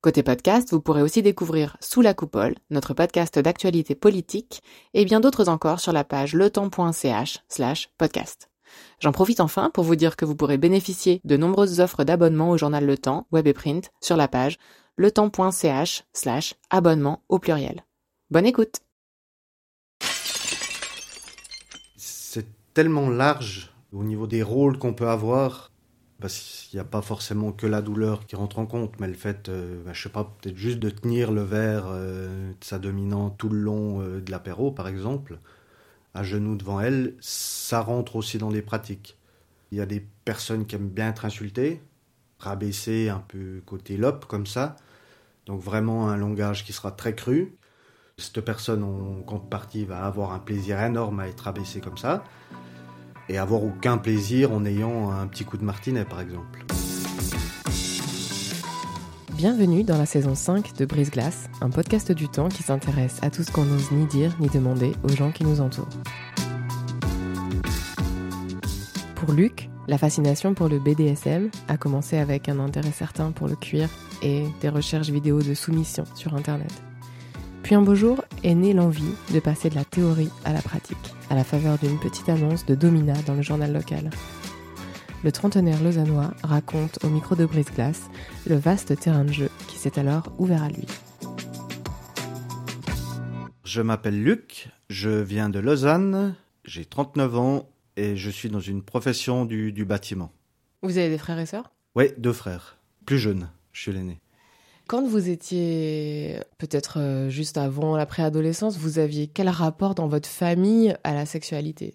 Côté podcast, vous pourrez aussi découvrir Sous la coupole, notre podcast d'actualité politique, et bien d'autres encore sur la page letemps.ch slash podcast. J'en profite enfin pour vous dire que vous pourrez bénéficier de nombreuses offres d'abonnement au journal Le Temps, web et print, sur la page letemps.ch slash abonnement au pluriel. Bonne écoute C'est tellement large au niveau des rôles qu'on peut avoir parce qu'il n'y a pas forcément que la douleur qui rentre en compte, mais le fait, euh, bah, je sais pas, peut-être juste de tenir le verre euh, de sa dominante tout le long euh, de l'apéro, par exemple, à genoux devant elle, ça rentre aussi dans les pratiques. Il y a des personnes qui aiment bien être insultées, rabaisser un peu côté lope comme ça, donc vraiment un langage qui sera très cru. Cette personne en contrepartie va avoir un plaisir énorme à être abaissée comme ça et avoir aucun plaisir en ayant un petit coup de martinet par exemple. Bienvenue dans la saison 5 de Brise Glace, un podcast du temps qui s'intéresse à tout ce qu'on n'ose ni dire ni demander aux gens qui nous entourent. Pour Luc, la fascination pour le BDSM a commencé avec un intérêt certain pour le cuir et des recherches vidéo de soumission sur Internet. Puis un beau jour est née l'envie de passer de la théorie à la pratique, à la faveur d'une petite annonce de Domina dans le journal local. Le trentenaire lausannois raconte au micro de brise-glace le vaste terrain de jeu qui s'est alors ouvert à lui. Je m'appelle Luc, je viens de Lausanne, j'ai 39 ans et je suis dans une profession du, du bâtiment. Vous avez des frères et sœurs? Oui, deux frères, plus jeunes, je suis l'aîné. Quand vous étiez peut-être euh, juste avant la préadolescence, vous aviez quel rapport dans votre famille à la sexualité?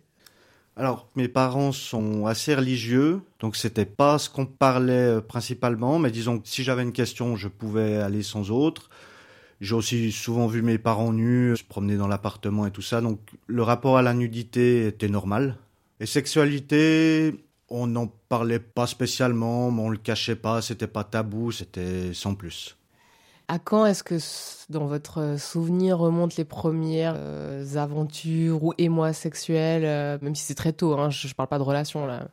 Alors, mes parents sont assez religieux, donc c'était pas ce qu'on parlait euh, principalement, mais disons que si j'avais une question, je pouvais aller sans autre. J'ai aussi souvent vu mes parents nus, se promener dans l'appartement et tout ça, donc le rapport à la nudité était normal. Et sexualité, on n'en parlait pas spécialement, mais on le cachait pas, c'était pas tabou, c'était sans plus. À quand est-ce que dans votre souvenir remontent les premières euh, aventures ou émois sexuels, euh, même si c'est très tôt, hein, je, ne parle pas de relation là.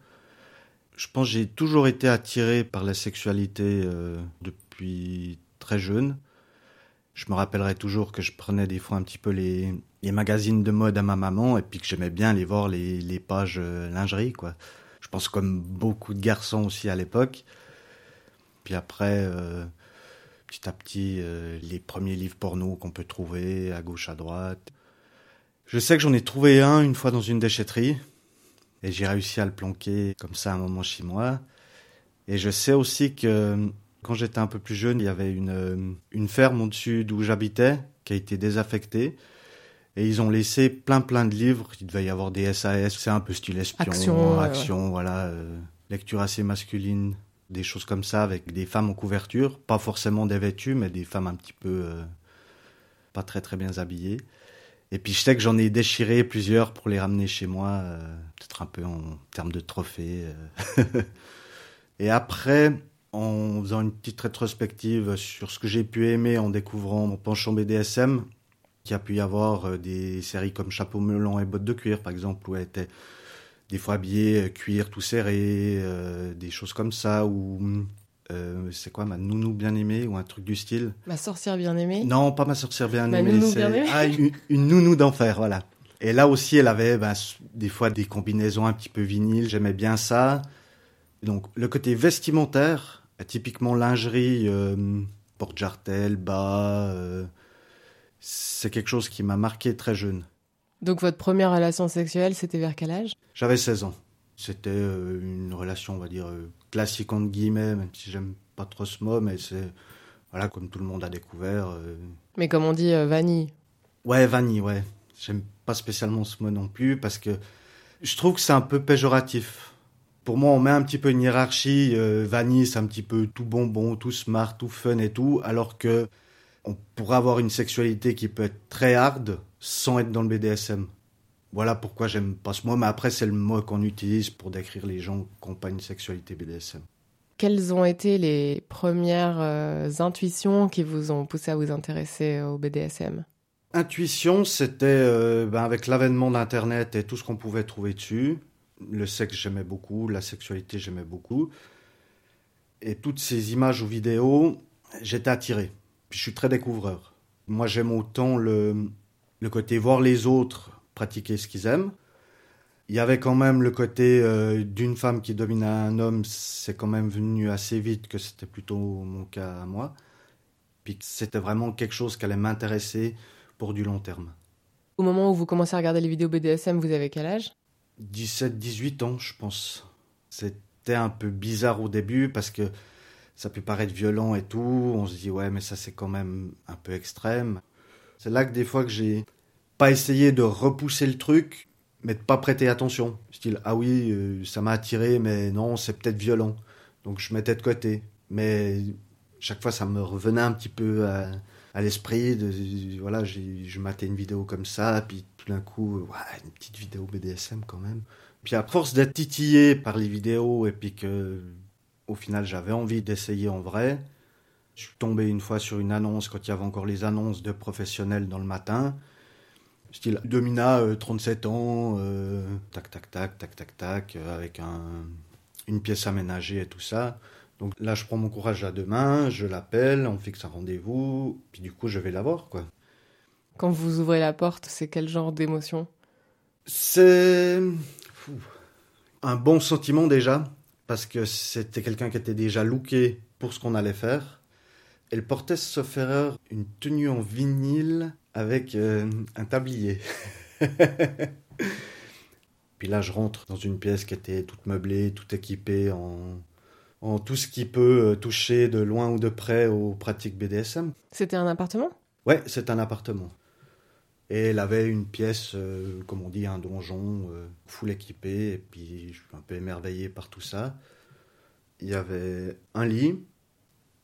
Je pense que j'ai toujours été attiré par la sexualité euh, depuis très jeune. Je me rappellerai toujours que je prenais des fois un petit peu les, les magazines de mode à ma maman et puis que j'aimais bien les voir les, les pages lingerie quoi. Je pense comme beaucoup de garçons aussi à l'époque. Puis après petit à petit euh, les premiers livres porno qu'on peut trouver à gauche, à droite. Je sais que j'en ai trouvé un une fois dans une déchetterie et j'ai réussi à le planquer comme ça un moment chez moi. Et je sais aussi que quand j'étais un peu plus jeune, il y avait une, euh, une ferme au-dessus d'où j'habitais qui a été désaffectée. Et ils ont laissé plein plein de livres. Il devait y avoir des SAS. C'est un peu style espion, action, action voilà, euh, lecture assez masculine des choses comme ça avec des femmes en couverture, pas forcément des vêtues, mais des femmes un petit peu euh, pas très très bien habillées. Et puis je sais que j'en ai déchiré plusieurs pour les ramener chez moi, euh, peut-être un peu en termes de trophées. Euh. Et après, en faisant une petite rétrospective sur ce que j'ai pu aimer en découvrant mon penchant BDSM, qui a pu y avoir des séries comme Chapeau melon et bottes de cuir, par exemple, où elle était des fois habillé euh, cuir tout serré, euh, des choses comme ça, ou euh, c'est quoi ma nounou bien aimée ou un truc du style. Ma sorcière bien aimée. Non, pas ma sorcière bien aimée. c'est ah, une, nounou d'enfer, voilà. Et là aussi, elle avait ben, des fois des combinaisons un petit peu vinyles. J'aimais bien ça. Donc le côté vestimentaire, typiquement lingerie, porte-jartel, bas, c'est quelque chose qui m'a marqué très jeune. Donc votre première relation sexuelle, c'était vers quel âge? J'avais 16 ans. C'était euh, une relation, on va dire, euh, classique entre guillemets, même si j'aime pas trop ce mot, mais c'est, voilà, comme tout le monde a découvert. Euh. Mais comme on dit, vanille. Ouais, vanille, ouais. J'aime pas spécialement ce mot non plus, parce que je trouve que c'est un peu péjoratif. Pour moi, on met un petit peu une hiérarchie. vanille, c'est un petit peu tout bonbon, tout smart, tout fun et tout, alors que on pourrait avoir une sexualité qui peut être très hard sans être dans le BDSM. voilà pourquoi j'aime pas ce mot, mais après c'est le mot qu'on utilise pour décrire les gens qui n'ont pas une sexualité BDSM. Quelles ont été les premières euh, intuitions qui vous ont poussé à vous intéresser au BDSM Intuition, c'était euh, ben, avec l'avènement d'Internet et tout ce qu'on pouvait trouver dessus. Le sexe, j'aimais beaucoup, la sexualité, j'aimais beaucoup. Et toutes ces images ou vidéos, j'étais attiré. Puis je suis très découvreur. Moi, j'aime autant le, le côté voir les autres pratiquer ce qu'ils aiment. Il y avait quand même le côté euh, d'une femme qui domine un homme, c'est quand même venu assez vite que c'était plutôt mon cas à moi. Puis c'était vraiment quelque chose qui allait m'intéresser pour du long terme. Au moment où vous commencez à regarder les vidéos BDSM, vous avez quel âge? 17-18 ans, je pense. C'était un peu bizarre au début parce que ça peut paraître violent et tout. On se dit, ouais, mais ça c'est quand même un peu extrême. C'est là que des fois que j'ai pas essayer de repousser le truc, mais de pas prêter attention. Style, ah oui, euh, ça m'a attiré, mais non, c'est peut-être violent. Donc je mettais de côté. Mais chaque fois, ça me revenait un petit peu à, l'esprit. De, voilà, je matais une vidéo comme ça, puis tout d'un coup, ouais, une petite vidéo BDSM quand même. Puis à force d'être titillé par les vidéos, et puis que au final j'avais envie d'essayer en vrai, je suis tombé une fois sur une annonce quand il y avait encore les annonces de professionnels dans le matin. Style Domina, 37 euh, ans, euh, tac, tac, tac, tac, tac, tac, euh, avec un, une pièce aménagée et tout ça. Donc là, je prends mon courage à deux mains, je l'appelle, on fixe un rendez-vous, puis du coup, je vais la voir, quoi. Quand vous ouvrez la porte, c'est quel genre d'émotion? C'est un bon sentiment déjà, parce que c'était quelqu'un qui était déjà looké pour ce qu'on allait faire. Elle portait, sauf erreur, une tenue en vinyle avec euh, un tablier. Puis là, je rentre dans une pièce qui était toute meublée, tout équipée en, en tout ce qui peut euh, toucher de loin ou de près aux pratiques BDSM. C'était un appartement? Ouais, c'est un appartement. Et elle avait une pièce, euh, comme on dit, un donjon, full équipé, et puis je suis un peu émerveillé par tout ça. Il y avait un lit,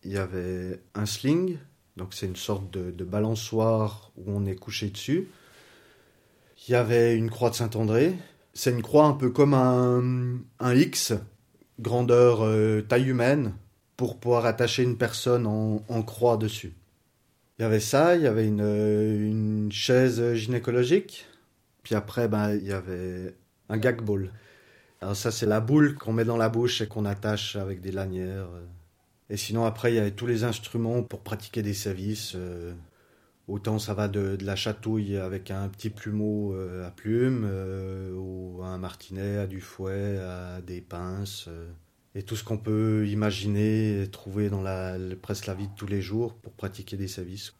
il y avait un sling, donc c'est une sorte de, balançoire où on est couché dessus. Il y avait une croix de Saint-André. C'est une croix un peu comme un, un X, grandeur euh, taille humaine, pour pouvoir attacher une personne en, en, croix dessus. Il y avait ça, il y avait une, une chaise gynécologique. Puis après, ben, il y avait un gag ball. Alors ça, c'est la boule qu'on met dans la bouche et qu'on attache avec des lanières. Euh. Et sinon, après, il y avait tous les instruments pour pratiquer des services. Euh, autant ça va de, la chatouille avec un petit plumeau euh, à plumes, euh, ou un martinet, à du fouet, à des pinces, et tout ce qu'on peut imaginer et trouver dans la, presque la vie de tous les jours pour pratiquer des services.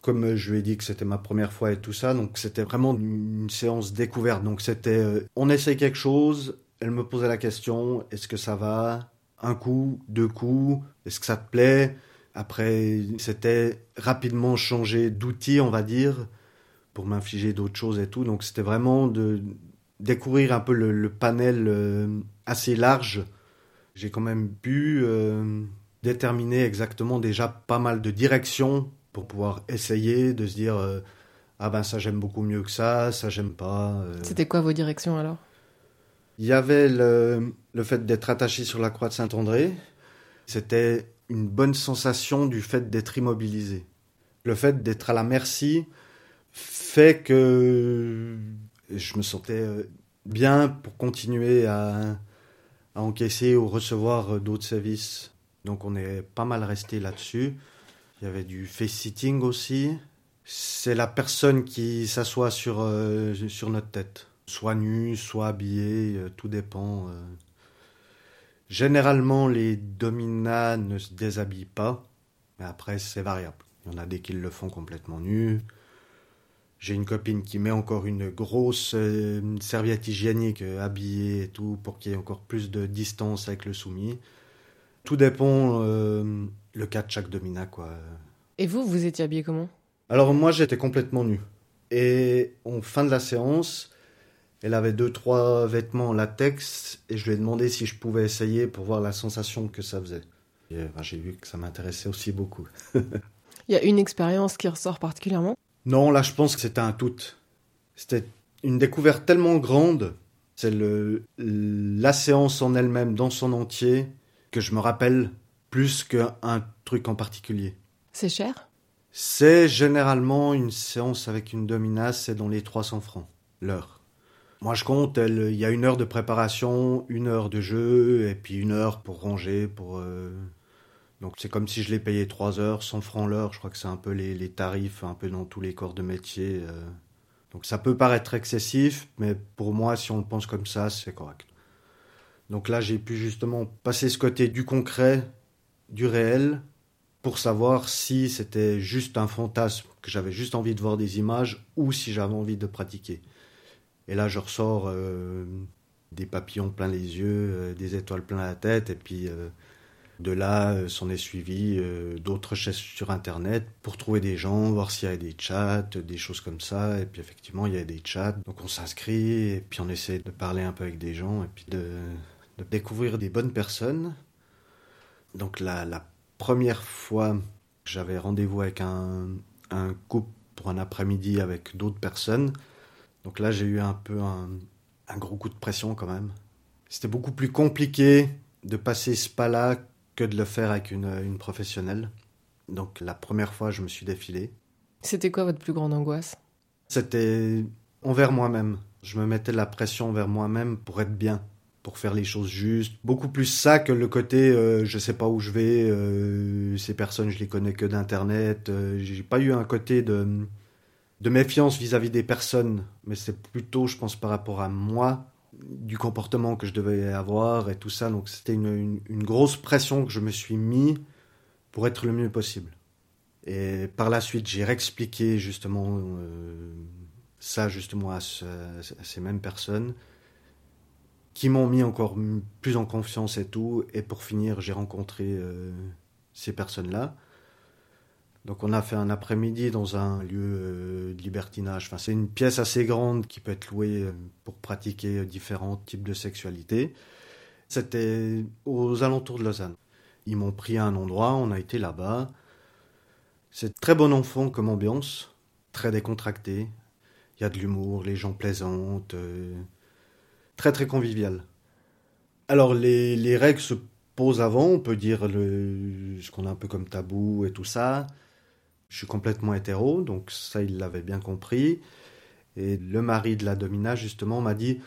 Comme je lui ai dit que c'était ma première fois et tout ça, donc c'était vraiment une, séance découverte. Donc c'était, on essaye quelque chose, elle me posait la question, est-ce que ça va? Un coup, deux coups, est-ce que ça te plaît? Après, c'était rapidement changer d'outil, on va dire, pour m'infliger d'autres choses et tout. Donc c'était vraiment de découvrir un peu le, panel euh, assez large. J'ai quand même pu euh, déterminer exactement déjà pas mal de directions pour pouvoir essayer de se dire euh, ah ben ça j'aime beaucoup mieux que ça, ça j'aime pas. C'était quoi vos directions alors? Il y avait le, le fait d'être attaché sur la croix de Saint-André. C'était une bonne sensation du fait d'être immobilisé. Le fait d'être à la merci fait que je me sentais euh, bien pour continuer à, à encaisser ou recevoir d'autres services. Donc on est pas mal resté là-dessus. Il y avait du face-sitting aussi. C'est la personne qui s'assoit sur, euh, sur notre tête soit nu, soit habillé, euh, tout dépend. Euh. Généralement, les dominats ne se déshabillent pas, mais après, c'est variable. Il y en a des qui le font complètement nus. J'ai une copine qui met encore une grosse euh, serviette hygiénique habillée et tout pour qu'il y ait encore plus de distance avec le soumis. Tout dépend le cas de chaque dominat, quoi. Et vous, vous étiez habillé comment? Alors moi, j'étais complètement nu. Et en fin de la séance, elle avait deux, trois vêtements latex et je lui ai demandé si je pouvais essayer pour voir la sensation que ça faisait. Ben, j'ai vu que ça m'intéressait aussi beaucoup. Il y a une expérience qui ressort particulièrement? Non, là je pense que c'était un tout. C'était une découverte tellement grande, c'est le, la séance en elle-même, dans son entier, que je me rappelle plus qu'un truc en particulier. C'est cher? C'est généralement une séance avec une dominace, c'est dans les 300 francs, l'heure. Moi, je compte, il y a une heure de préparation, une heure de jeu, et puis une heure pour ranger, pour... Euh, donc c'est comme si je l'ai payé 3 heures, 100 francs l'heure, je crois que c'est un peu les, les, tarifs, un peu dans tous les corps de métier. Euh. Donc ça peut paraître excessif, mais pour moi, si on le pense comme ça, c'est correct. Donc là, j'ai pu justement passer ce côté du concret, du réel, pour savoir si c'était juste un fantasme, que j'avais juste envie de voir des images, ou si j'avais envie de pratiquer. Et là, je ressors euh, des papillons plein les yeux, euh, des étoiles plein la tête, et puis de là, s'en est suivi d'autres recherches sur Internet pour trouver des gens, voir s'il y avait des chats, des choses comme ça. Et puis effectivement, il y a des chats. Donc on s'inscrit, et puis on essaie de parler un peu avec des gens, et puis de, découvrir des bonnes personnes. Donc la, la première fois, j'avais rendez-vous avec un, un couple pour un après-midi avec d'autres personnes. Donc là, j'ai eu un peu un, gros coup de pression quand même. C'était beaucoup plus compliqué de passer ce pas-là que de le faire avec une, une professionnelle. Donc la première fois, je me suis défilé. C'était quoi votre plus grande angoisse? C'était envers moi-même. Je me mettais la pression envers moi-même pour être bien, pour faire les choses justes. Beaucoup plus ça que le côté euh, je sais pas où je vais, euh, ces personnes je les connais que d'internet. Euh, j'ai pas eu un côté de de méfiance vis-à-vis des personnes, mais c'est plutôt, je pense, par rapport à moi, du comportement que je devais avoir et tout ça. Donc c'était une, grosse pression que je me suis mis pour être le mieux possible. Et par la suite, j'ai réexpliqué justement euh, ça justement à, ces mêmes personnes qui m'ont mis encore plus en confiance et tout. Et pour finir, j'ai rencontré euh, ces personnes-là. Donc on a fait un après-midi dans un lieu euh, de libertinage. Enfin, c'est une pièce assez grande qui peut être louée euh, pour pratiquer différents types de sexualité. C'était aux alentours de Lausanne. Ils m'ont pris à un endroit, on a été là-bas. C'est très bon enfant comme ambiance, très décontracté. Il y a de l'humour, les gens plaisantent, euh, très très convivial. Alors les, les, règles se posent avant, on peut dire le, ce qu'on a un peu comme tabou et tout ça. Je suis complètement hétéro, donc ça, il l'avait bien compris. Et le mari de la domina, justement, m'a dit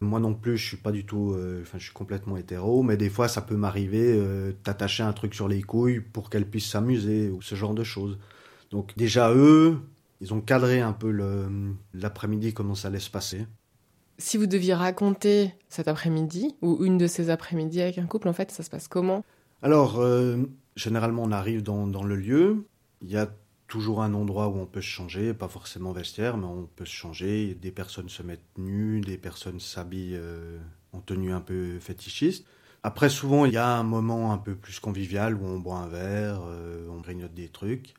Moi non plus, je suis pas du tout. Euh, enfin, je suis complètement hétéro, mais des fois, ça peut m'arriver euh, d'attacher un truc sur les couilles pour qu'elle puisse s'amuser, ou ce genre de choses. Donc, déjà, eux, ils ont cadré un peu l'après-midi, comment ça allait se passer. Si vous deviez raconter cet après-midi, ou une de ces après-midi avec un couple, en fait, ça se passe comment? Alors, euh, généralement, on arrive dans, dans le lieu. Il y a toujours un endroit où on peut se changer, pas forcément vestiaire, mais on peut se changer. Des personnes se mettent nues, des personnes s'habillent euh, en tenue un peu fétichiste. Après, souvent, il y a un moment un peu plus convivial où on boit un verre, euh, on grignote des trucs.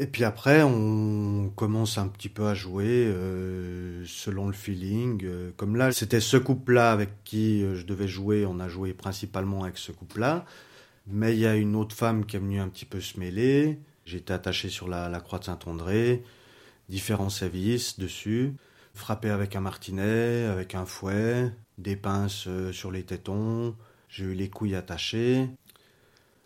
Et puis après, on commence un petit peu à jouer euh, selon le feeling. Comme là, c'était ce couple-là avec qui je devais jouer. On a joué principalement avec ce couple-là. Mais il y a une autre femme qui est venue un petit peu se mêler. J'étais attaché sur la, croix de Saint-André, différents services dessus, frappé avec un martinet, avec un fouet, des pinces euh, sur les tétons, j'ai eu les couilles attachées.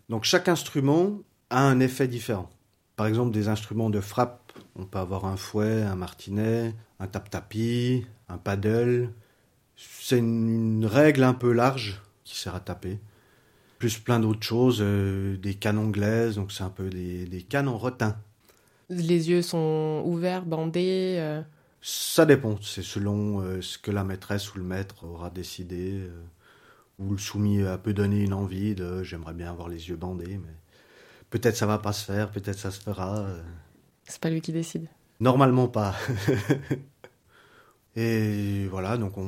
Donc chaque instrument a un effet différent. Par exemple, des instruments de frappe, on peut avoir un fouet, un martinet, un tap-tapis, un paddle. C'est une règle un peu large qui sert à taper plus plein d'autres choses, euh, des cannes anglaises, donc c'est un peu des, des cannes en rotin. Les yeux sont ouverts, bandés euh Ça dépend, c'est selon euh, ce que la maîtresse ou le maître aura décidé, ou le soumis a peu donné une envie de j'aimerais bien avoir les yeux bandés, mais peut-être ça va pas se faire, peut-être ça se fera. C'est pas lui qui décide. Normalement pas. Et voilà, donc on,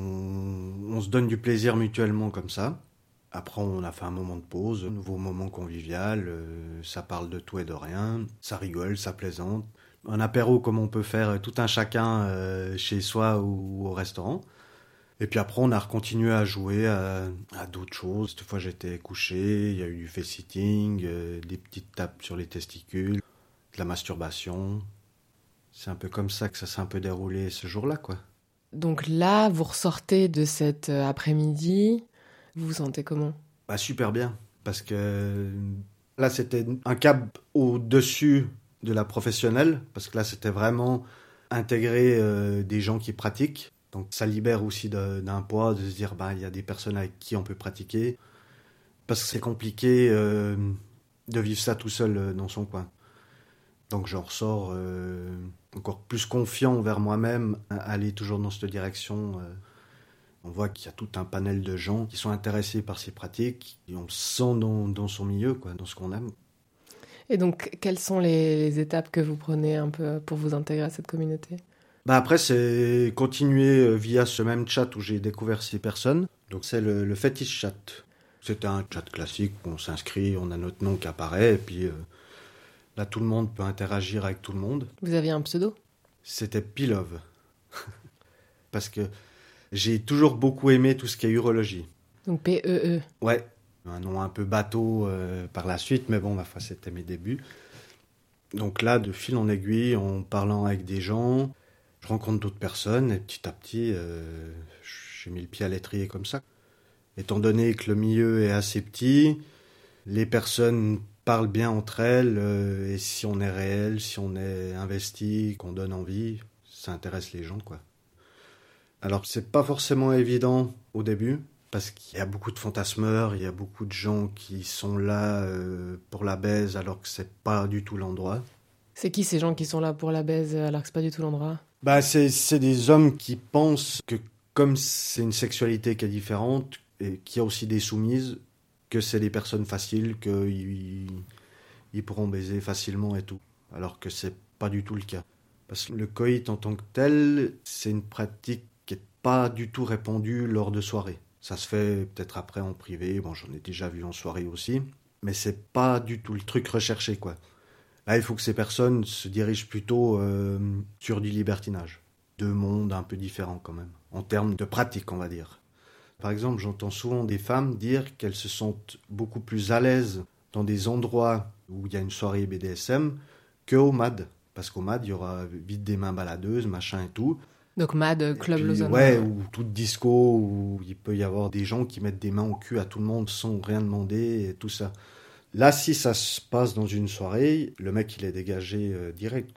on se donne du plaisir mutuellement comme ça. Après, on a fait un moment de pause, un nouveau moment convivial, euh, ça parle de tout et de rien, ça rigole, ça plaisante. Un apéro comme on peut faire tout un chacun euh, chez soi ou au restaurant. Et puis après, on a continué à jouer à, d'autres choses. Cette fois, j'étais couché, il y a eu du face-sitting, euh, des petites tapes sur les testicules, de la masturbation. C'est un peu comme ça que ça s'est un peu déroulé ce jour-là, quoi. Donc là, vous ressortez de cet après-midi. Vous vous sentez comment? Bah, Super bien. Parce que là, c'était un cap au-dessus de la professionnelle. Parce que là, c'était vraiment intégrer euh, des gens qui pratiquent. Donc ça libère aussi d'un poids de se dire, bah, il y a des personnes avec qui on peut pratiquer. Parce que c'est compliqué euh, de vivre ça tout seul dans son coin. Donc j'en ressors encore plus confiant vers moi-même, aller toujours dans cette direction. On voit qu'il y a tout un panel de gens qui sont intéressés par ces pratiques, et on le sent dans, son milieu, quoi, dans ce qu'on aime. Et donc, quelles sont les, étapes que vous prenez un peu pour vous intégrer à cette communauté? Bah Après, c'est continuer euh, via ce même chat où j'ai découvert ces personnes. Donc, c'est le, le Fetish Chat. C'est un chat classique où on s'inscrit, on a notre nom qui apparaît, et puis euh, Là, tout le monde peut interagir avec tout le monde. Vous aviez un pseudo? C'était Pilov. Parce que j'ai toujours beaucoup aimé tout ce qui est urologie. Donc P-E-E. -E. Ouais, un nom un peu bateau euh, par la suite, mais bon, c'était mes débuts. Donc là, de fil en aiguille, en parlant avec des gens, je rencontre d'autres personnes, et petit à petit, euh, j'ai mis le pied à l'étrier comme ça. Étant donné que le milieu est assez petit, les personnes parlent bien entre elles, euh, et si on est réel, si on est investi, qu'on donne envie, ça intéresse les gens, quoi. Alors, c'est pas forcément évident au début, parce qu'il y a beaucoup de fantasmeurs, il y a beaucoup de gens qui sont là euh, pour la baise alors que c'est pas du tout l'endroit. C'est qui ces gens qui sont là pour la baise alors que c'est pas du tout l'endroit? Bah, c'est des hommes qui pensent que comme c'est une sexualité qui est différente et qu'il y a aussi des soumises, que c'est des personnes faciles, qu'ils ils pourront baiser facilement et tout. Alors que c'est pas du tout le cas. Parce que le coït en tant que tel, c'est une pratique qui pas du tout répandue lors de soirées. Ça se fait peut-être après en privé, bon j'en ai déjà vu en soirée aussi, mais c'est pas du tout le truc recherché quoi. Là il faut que ces personnes se dirigent plutôt euh, sur du libertinage. Deux mondes un peu différents quand même, en termes de pratique on va dire. Par exemple, j'entends souvent des femmes dire qu'elles se sentent beaucoup plus à l'aise dans des endroits où il y a une soirée BDSM qu'au MAD. Parce qu'au MAD, il y aura vite des mains baladeuses, machin et tout. Donc MAD, Club Lausanne. Ouais, ou tout disco, où il peut y avoir des gens qui mettent des mains au cul à tout le monde sans rien demander et tout ça. Là, si ça se passe dans une soirée, le mec, il est dégagé euh, direct.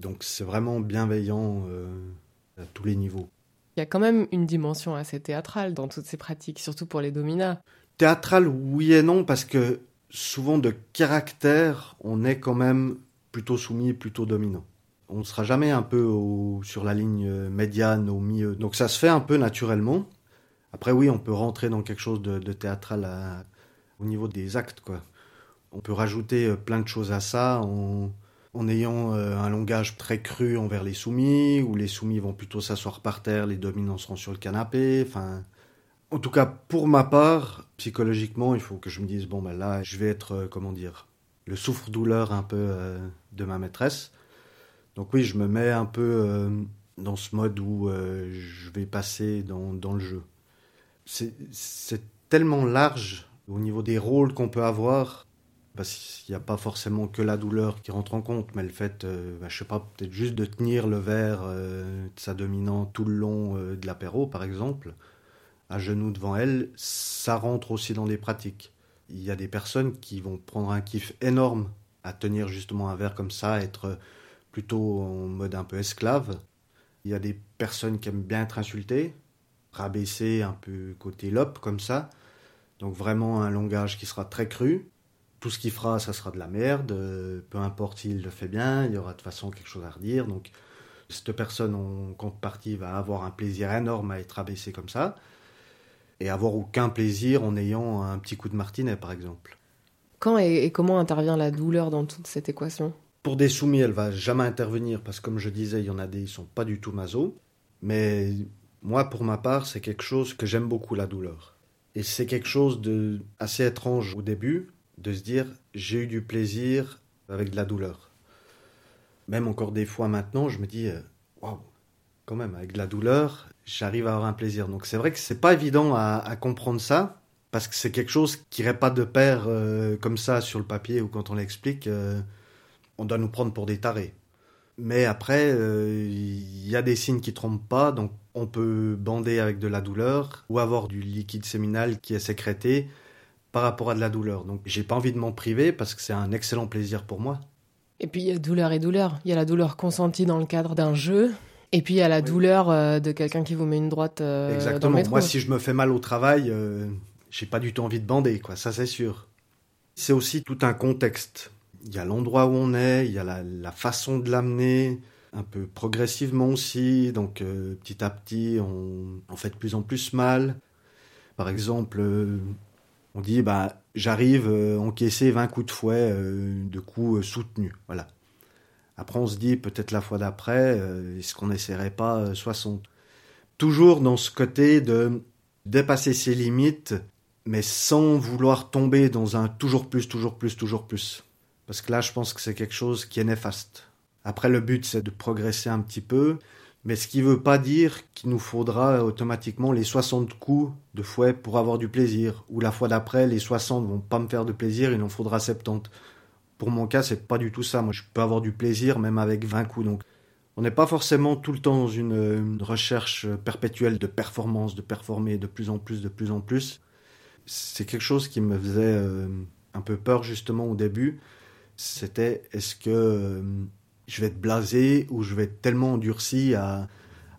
Donc c'est vraiment bienveillant euh, à tous les niveaux. Il y a quand même une dimension assez théâtrale dans toutes ces pratiques, surtout pour les dominas. Théâtrale, oui et non, parce que souvent de caractère, on est quand même plutôt soumis, plutôt dominant. On ne sera jamais un peu sur la ligne médiane, au milieu. Donc ça se fait un peu naturellement. Après, oui, on peut rentrer dans quelque chose de, théâtral au niveau des actes, quoi. On peut rajouter euh, plein de choses à ça. On, en ayant euh, un langage très cru envers les soumis, où les soumis vont plutôt s'asseoir par terre, les dominants seront sur le canapé. Enfin, en tout cas, pour ma part, psychologiquement, il faut que je me dise bon ben là, je vais être euh, comment dire, le souffre-douleur un peu euh, de ma maîtresse. Donc oui, je me mets un peu dans ce mode où je vais passer dans, dans le jeu. C'est tellement large au niveau des rôles qu'on peut avoir parce qu'il n'y a pas forcément que la douleur qui rentre en compte, mais le fait, euh, bah, je sais pas, peut-être juste de tenir le verre euh, de sa dominante tout le long euh, de l'apéro, par exemple, à genoux devant elle, ça rentre aussi dans des pratiques. Il y a des personnes qui vont prendre un kiff énorme à tenir justement un verre comme ça, être plutôt en mode un peu esclave. Il y a des personnes qui aiment bien être insultées, rabaisser un peu côté lope comme ça. Donc vraiment un langage qui sera très cru tout ce qu'il fera, ça sera de la merde. Euh, peu importe s'il le fait bien, il y aura de toute façon quelque chose à redire. Donc, cette personne en contrepartie va avoir un plaisir énorme à être abaissée comme ça, et avoir aucun plaisir en ayant un petit coup de martinet, par exemple. Quand et, comment intervient la douleur dans toute cette équation? Pour des soumis, elle va jamais intervenir parce que, comme je disais, il y en a des qui sont pas du tout maso. Mais moi, pour ma part, c'est quelque chose que j'aime beaucoup la douleur. Et c'est quelque chose de assez étrange au début, de se dire j'ai eu du plaisir avec de la douleur. Même encore des fois maintenant, je me dis euh, waouh, quand même, avec de la douleur, j'arrive à avoir un plaisir. Donc c'est vrai que c'est pas évident à, comprendre ça, parce que c'est quelque chose qui irait pas de pair euh, comme ça sur le papier ou quand on l'explique, euh, on doit nous prendre pour des tarés. Mais après, il y a des signes qui trompent pas, donc on peut bander avec de la douleur ou avoir du liquide séminal qui est sécrété par rapport à de la douleur. Donc j'ai pas envie de m'en priver parce que c'est un excellent plaisir pour moi. Et puis il y a douleur et douleur. Il y a la douleur consentie dans le cadre d'un jeu. Et puis il y a la douleur euh, de quelqu'un qui vous met une droite euh, Exactement. Dans Moi, si je me fais mal au travail, euh, j'ai pas du tout envie de bander, quoi. Ça, c'est sûr. C'est aussi tout un contexte. Il y a l'endroit où on est, il y a la, façon de l'amener, un peu progressivement aussi. Donc petit à petit, on, fait de plus en plus mal. Par exemple, on dit bah j'arrive euh, encaisser 20 coups de fouet euh, de coups euh, soutenus. Voilà. Après on se dit peut-être la fois d'après est-ce qu'on n'essaierait pas 60 Toujours dans ce côté de dépasser ses limites mais sans vouloir tomber dans un toujours plus, toujours plus, toujours plus. Parce que là, je pense que c'est quelque chose qui est néfaste. Après, le but, c'est de progresser un petit peu, mais ce qui ne veut pas dire qu'il nous faudra automatiquement les 60 coups de fouet pour avoir du plaisir. Ou la fois d'après, les 60 vont pas me faire de plaisir, il en faudra 70. Pour mon cas, c'est pas du tout ça. Moi, je peux avoir du plaisir même avec 20 coups. Donc, on n'est pas forcément tout le temps dans une, recherche perpétuelle de performance, de performer de plus en plus, de plus en plus. C'est quelque chose qui me faisait euh, un peu peur justement au début. C'était est-ce que euh, je vais être blasé ou je vais être tellement endurci à,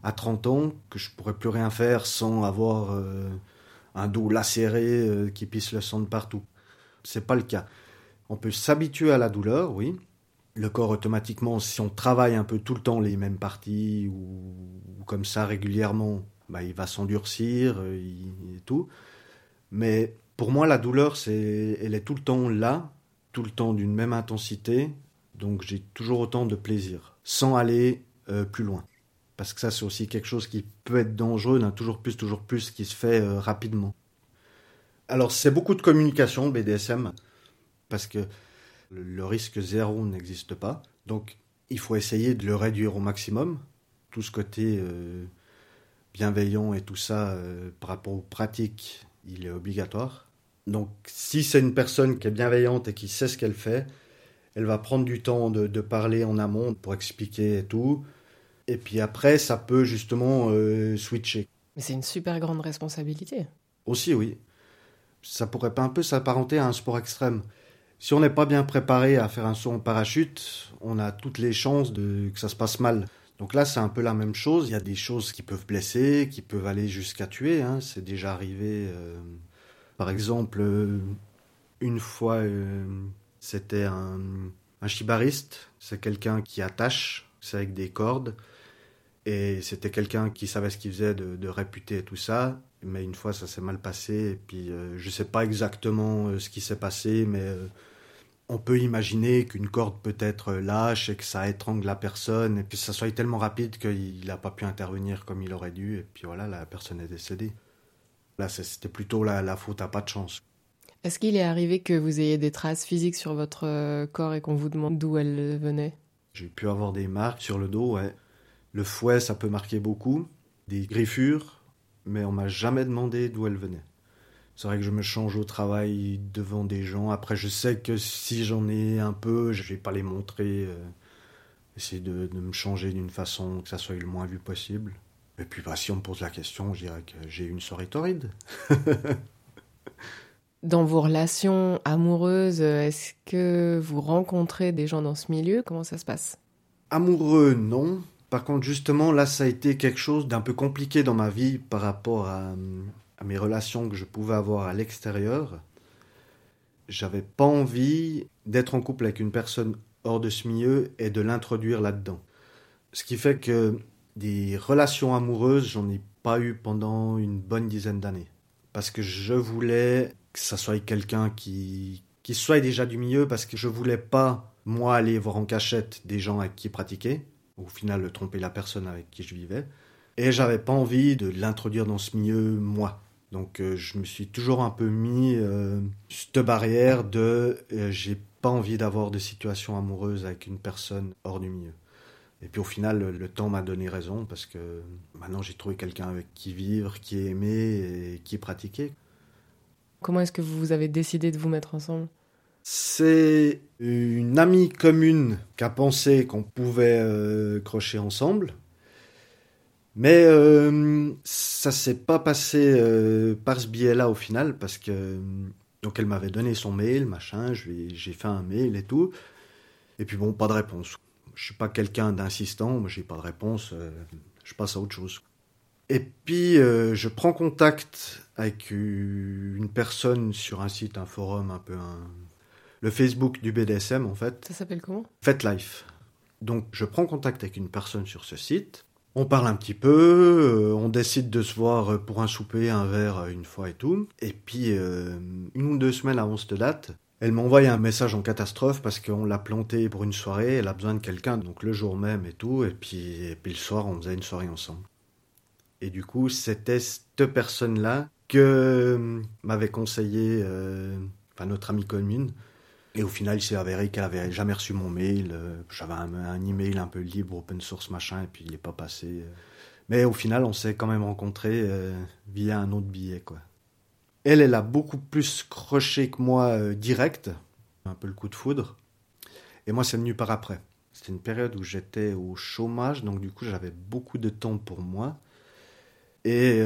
à 30 ans que je pourrais plus rien faire sans avoir euh, un dos lacéré euh, qui pisse le sang de partout? C'est pas le cas. On peut s'habituer à la douleur, oui. Le corps automatiquement, si on travaille un peu tout le temps les mêmes parties ou, comme ça régulièrement, bah, il va s'endurcir et tout. Mais pour moi, la douleur, c'est, elle est tout le temps là, tout le temps d'une même intensité, donc j'ai toujours autant de plaisir, sans aller euh, plus loin. Parce que ça, c'est aussi quelque chose qui peut être dangereux, d'un toujours plus, toujours plus, qui se fait euh, rapidement. Alors c'est beaucoup de communication, BDSM, parce que le risque zéro n'existe pas. Donc il faut essayer de le réduire au maximum. Tout ce côté euh, bienveillant et tout ça par rapport aux pratiques, il est obligatoire. Donc si c'est une personne qui est bienveillante et qui sait ce qu'elle fait, elle va prendre du temps de, parler en amont pour expliquer et tout. Et puis après, ça peut justement euh, switcher. Mais c'est une super grande responsabilité. Aussi, oui. Ça pourrait pas un peu s'apparenter à un sport extrême. Si on n'est pas bien préparé à faire un saut en parachute, on a toutes les chances de que ça se passe mal. Donc là, c'est un peu la même chose. Il y a des choses qui peuvent blesser, qui peuvent aller jusqu'à tuer. Hein. C'est déjà arrivé. Euh, par exemple, euh, une fois, c'était un, chibariste, c'est quelqu'un qui attache, c'est avec des cordes. Et c'était quelqu'un qui savait ce qu'il faisait de, de réputé tout ça. Mais une fois, ça s'est mal passé. Et puis, euh, je ne sais pas exactement euh, ce qui s'est passé, mais euh, on peut imaginer qu'une corde peut être lâche et que ça étrangle la personne. Et puis, ça soit tellement rapide qu'il n'a pas pu intervenir comme il aurait dû. Et puis voilà, la personne est décédée. Là, c'était plutôt la, la faute à pas de chance. Est-ce qu'il est arrivé que vous ayez des traces physiques sur votre euh, corps et qu'on vous demande d'où elles venaient? J'ai pu avoir des marques sur le dos, ouais. Le fouet, ça peut marquer beaucoup. Des griffures, mais on m'a jamais demandé d'où elles venaient. C'est vrai que je me change au travail devant des gens. Après, je sais que si j'en ai un peu, je vais pas les montrer. Euh, essayer de, de, me changer d'une façon que ça soit le moins vu possible. Et puis, bah, si on me pose la question, je dirais que j'ai une soirée torride. Dans vos relations amoureuses, est-ce que vous rencontrez des gens dans ce milieu? Comment ça se passe? Amoureux, non. Par contre, justement, là, ça a été quelque chose d'un peu compliqué dans ma vie par rapport à, mes relations que je pouvais avoir à l'extérieur. J'avais pas envie d'être en couple avec une personne hors de ce milieu et de l'introduire là-dedans. Ce qui fait que des relations amoureuses, j'en ai pas eu pendant une bonne dizaine d'années. Parce que je voulais que ça soit quelqu'un qui, qui soit déjà du milieu parce que je voulais pas, moi, aller voir en cachette des gens avec qui pratiquer, au final tromper la personne avec qui je vivais. Et j'avais pas envie de l'introduire dans ce milieu, moi. Donc euh, je me suis toujours un peu mis euh, cette barrière de euh, j'ai pas envie d'avoir de situation amoureuse avec une personne hors du milieu. Et puis au final, le, le temps m'a donné raison parce que maintenant j'ai trouvé quelqu'un avec qui vivre, qui aimer et qui pratiquer. Comment est-ce que vous avez décidé de vous mettre ensemble? C'est une amie commune qui a pensé qu'on pouvait euh, crocher ensemble. Mais euh, ça s'est pas passé euh, par ce biais-là au final, parce que donc elle m'avait donné son mail, machin, j'ai fait un mail et tout. Et puis bon, pas de réponse. Je suis pas quelqu'un d'insistant, j'ai pas de réponse, euh, je passe à autre chose. Et puis euh, je prends contact avec une personne sur un site, un forum, un peu un... le Facebook du BDSM en fait. Ça s'appelle comment? FetLife. Donc je prends contact avec une personne sur ce site. On parle un petit peu, euh, on décide de se voir pour un souper, un verre une fois et tout. Et puis, euh, une ou deux semaines avant cette date, elle m'envoie un message en catastrophe parce qu'on l'a planté pour une soirée, elle a besoin de quelqu'un, donc le jour même et tout. Et puis, puis le soir, on faisait une soirée ensemble. Et du coup, c'était cette personne-là que euh, m'avait conseillé, enfin notre amie commune, et au final, il s'est avéré qu'elle avait jamais reçu mon mail. Euh, j'avais un, email un peu libre, open source, machin, et puis il n'est pas passé. Mais au final, on s'est quand même rencontrés euh, via un autre billet, quoi. Elle, elle a beaucoup plus croché que moi euh, direct, un peu le coup de foudre. Et moi, c'est venu par après. C'était une période où j'étais au chômage, donc du coup, j'avais beaucoup de temps pour moi. Et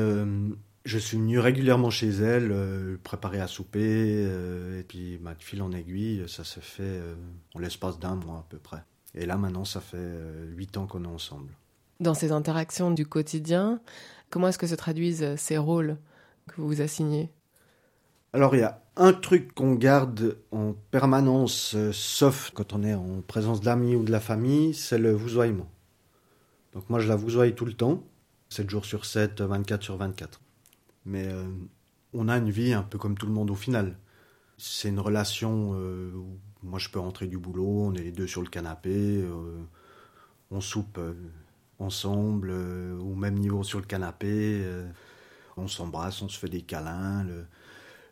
je suis venu régulièrement chez elle, euh, préparer à souper, euh, et puis bah, fil en aiguille, ça se fait euh, en l'espace d'un mois à peu près. Et là maintenant, ça fait huit ans qu'on est ensemble. Dans ces interactions du quotidien, comment est-ce que se traduisent ces rôles que vous vous assignez? Alors il y a un truc qu'on garde en permanence, sauf quand on est en présence d'amis ou de la famille, c'est le vousoiement. Donc moi je la vousoie tout le temps, 7 jours sur 7, 24 sur 24. Mais euh, on a une vie un peu comme tout le monde au final. C'est une relation euh, où moi je peux rentrer du boulot, on est les deux sur le canapé, euh, on soupe ensemble, au même niveau sur le canapé, on s'embrasse, on se fait des câlins.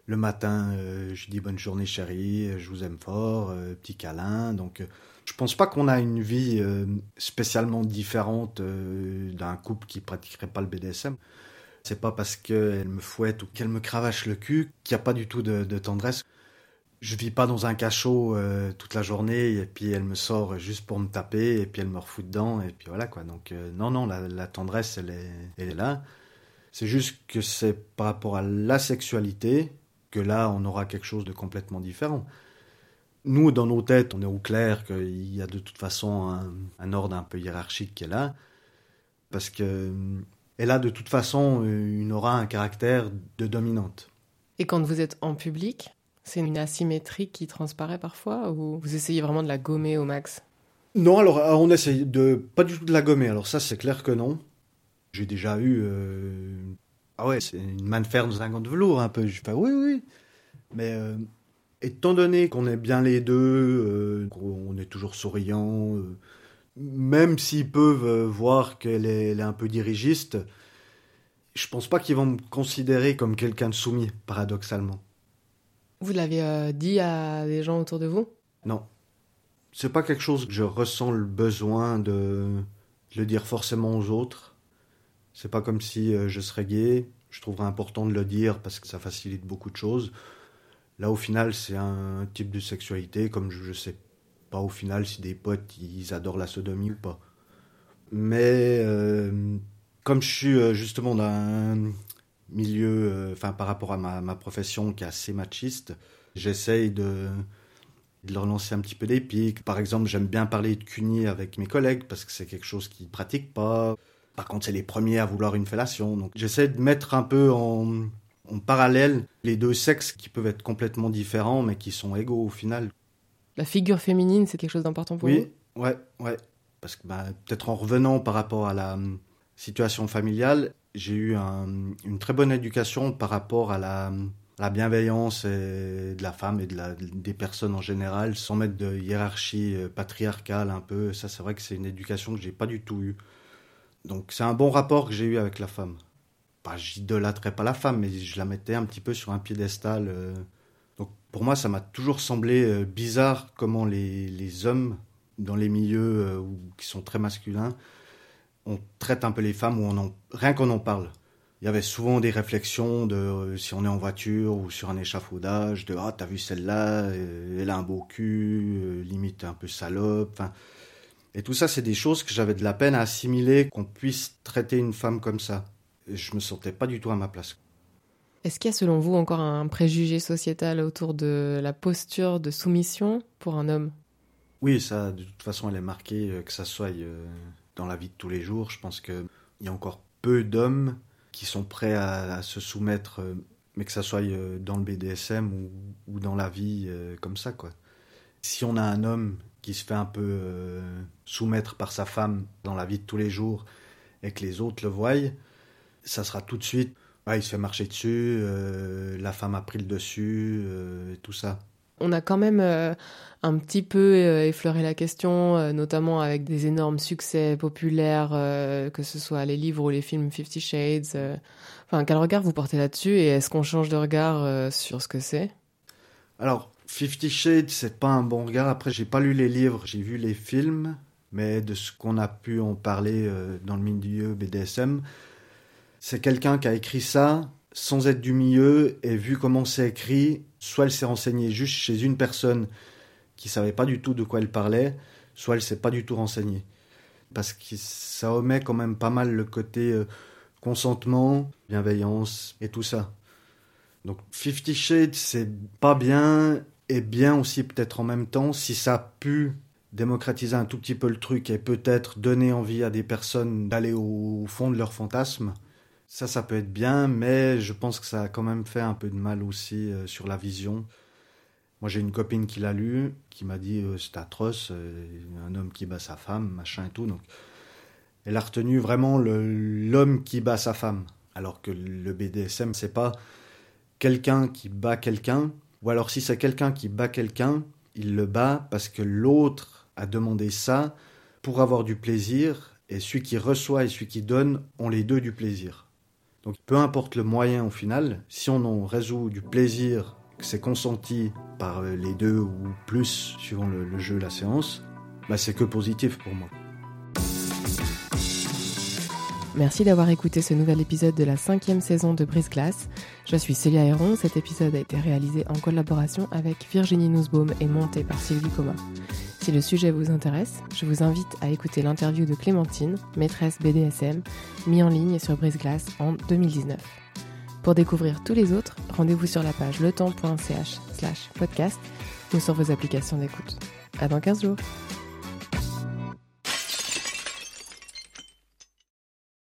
Le matin, je dis bonne journée chérie, je vous aime fort, petit câlin. Donc je pense pas qu'on a une vie spécialement différente d'un couple qui pratiquerait pas le BDSM. C'est pas parce qu'elle me fouette ou qu'elle me cravache le cul qu'il n'y a pas du tout de, tendresse. Je vis pas dans un cachot euh, toute la journée et puis elle me sort juste pour me taper et puis elle me refout dedans et puis voilà quoi. Donc euh, non non la, tendresse elle est, elle est là. C'est juste que c'est par rapport à la sexualité que là on aura quelque chose de complètement différent. Nous dans nos têtes on est au clair qu'il y a de toute façon un, un ordre un peu hiérarchique qui est là parce que elle a de toute façon une aura, un caractère de dominante. Et quand vous êtes en public, c'est une asymétrie qui transparaît parfois ou vous essayez vraiment de la gommer au max? Non, alors euh, on essaye de pas du tout de la gommer. Alors ça, c'est clair que non. J'ai déjà eu euh, ah ouais, c'est une main de fer dans un gant de velours un peu. Je fais oui, oui. Mais euh, étant donné qu'on est bien les deux, on est toujours souriant même s'ils peuvent euh, voir qu'elle est, un peu dirigiste, je pense pas qu'ils vont me considérer comme quelqu'un de soumis, paradoxalement. Vous l'avez euh, dit à des gens autour de vous? Non. C'est pas quelque chose que je ressens le besoin de, le dire forcément aux autres. C'est pas comme si euh, je serais gay. Je trouverais important de le dire parce que ça facilite beaucoup de choses. Là, au final, c'est un type de sexualité, comme je, je sais pas au final si des potes ils adorent la sodomie ou pas. Mais euh, comme je suis euh, justement dans un milieu, enfin par rapport à ma, profession qui est assez machiste, j'essaye de, de, leur lancer un petit peu des pics. Par exemple, j'aime bien parler de cunier avec mes collègues parce que c'est quelque chose qu'ils ne pratiquent pas. Par contre, c'est les premiers à vouloir une fellation. Donc j'essaie de mettre un peu en, en parallèle les deux sexes qui peuvent être complètement différents mais qui sont égaux au final la figure féminine, c'est quelque chose d'important pour vous? Oui, ouais, ouais. Parce que bah, peut-être en revenant par rapport à la hum, situation familiale, j'ai eu une très bonne éducation par rapport à la, hum, la bienveillance de la femme et de la, des personnes en général, sans mettre de hiérarchie euh, patriarcale un peu. Ça, c'est vrai que c'est une éducation que j'ai pas du tout eue. Donc, c'est un bon rapport que j'ai eu avec la femme. Bah, j'idolâtrais pas la femme, mais je la mettais un petit peu sur un piédestal. Euh, pour moi, ça m'a toujours semblé euh, bizarre comment les, hommes, dans les milieux euh, qui sont très masculins, on traite un peu les femmes, ou on en, rien qu'on en parle. il y avait souvent des réflexions de si on est en voiture ou sur un échafaudage, de ah t'as vu celle-là, elle a un beau cul, limite un peu salope. Et tout ça, c'est des choses que j'avais de la peine à assimiler qu'on puisse traiter une femme comme ça. Et je me sentais pas du tout à ma place. Est-ce qu'il y a selon vous encore un préjugé sociétal autour de la posture de soumission pour un homme? Oui, ça, de toute façon, elle est marquée, que ça soit dans la vie de tous les jours. Je pense qu'il y a encore peu d'hommes qui sont prêts à, se soumettre, euh, mais que ça soit euh, dans le BDSM ou, dans la vie euh, comme ça, quoi. Si on a un homme qui se fait un peu soumettre par sa femme dans la vie de tous les jours et que les autres le voient, ça sera tout de suite, il se fait marcher dessus, la femme a pris le dessus, et tout ça on a quand même euh, un petit peu euh, effleuré la question, euh, notamment avec des énormes succès populaires, que ce soit les livres ou les films Fifty Shades. Enfin, quel regard vous portez là-dessus et est-ce qu'on change de regard sur ce que c'est? Alors, Fifty Shades, c'est pas un bon regard. Après, j'ai pas lu les livres, j'ai vu les films, mais de ce qu'on a pu en parler dans le milieu BDSM, c'est quelqu'un qui a écrit ça sans être du milieu et vu comment c'est écrit, soit elle s'est renseignée juste chez une personne qui savait pas du tout de quoi elle parlait, soit elle s'est pas du tout renseignée. Parce que ça omet quand même pas mal le côté euh, consentement, bienveillance et tout ça. Donc Fifty Shades, c'est pas bien et bien aussi peut-être en même temps si ça a pu démocratiser un tout petit peu le truc et peut-être donner envie à des personnes d'aller au fond de leurs fantasmes ça, ça peut être bien, mais je pense que ça a quand même fait un peu de mal aussi euh, sur la vision. Moi, j'ai une copine qui l'a lu, qui m'a dit euh, c'est atroce, euh, un homme qui bat sa femme, machin et tout. Donc, elle a retenu vraiment l'homme qui bat sa femme, alors que le BDSM, c'est pas quelqu'un qui bat quelqu'un, ou alors si c'est quelqu'un qui bat quelqu'un, il le bat parce que l'autre a demandé ça pour avoir du plaisir, et celui qui reçoit et celui qui donne ont les deux du plaisir. Donc peu importe le moyen au final, si on en résout du plaisir, que c'est consenti par les deux ou plus suivant le, jeu, la séance, bah c'est que positif pour moi. Merci d'avoir écouté ce nouvel épisode de la cinquième saison de Brise Glace. Je suis Célia Héron. Cet épisode a été réalisé en collaboration avec Virginie Nussbaum et monté par Sylvie Coma. Si le sujet vous intéresse, je vous invite à écouter l'interview de Clémentine, maîtresse BDSM, mis en ligne sur Brise Glace en 2019. Pour découvrir tous les autres, rendez-vous sur la page letemps.ch slash podcast ou sur vos applications d'écoute. À dans 15 jours!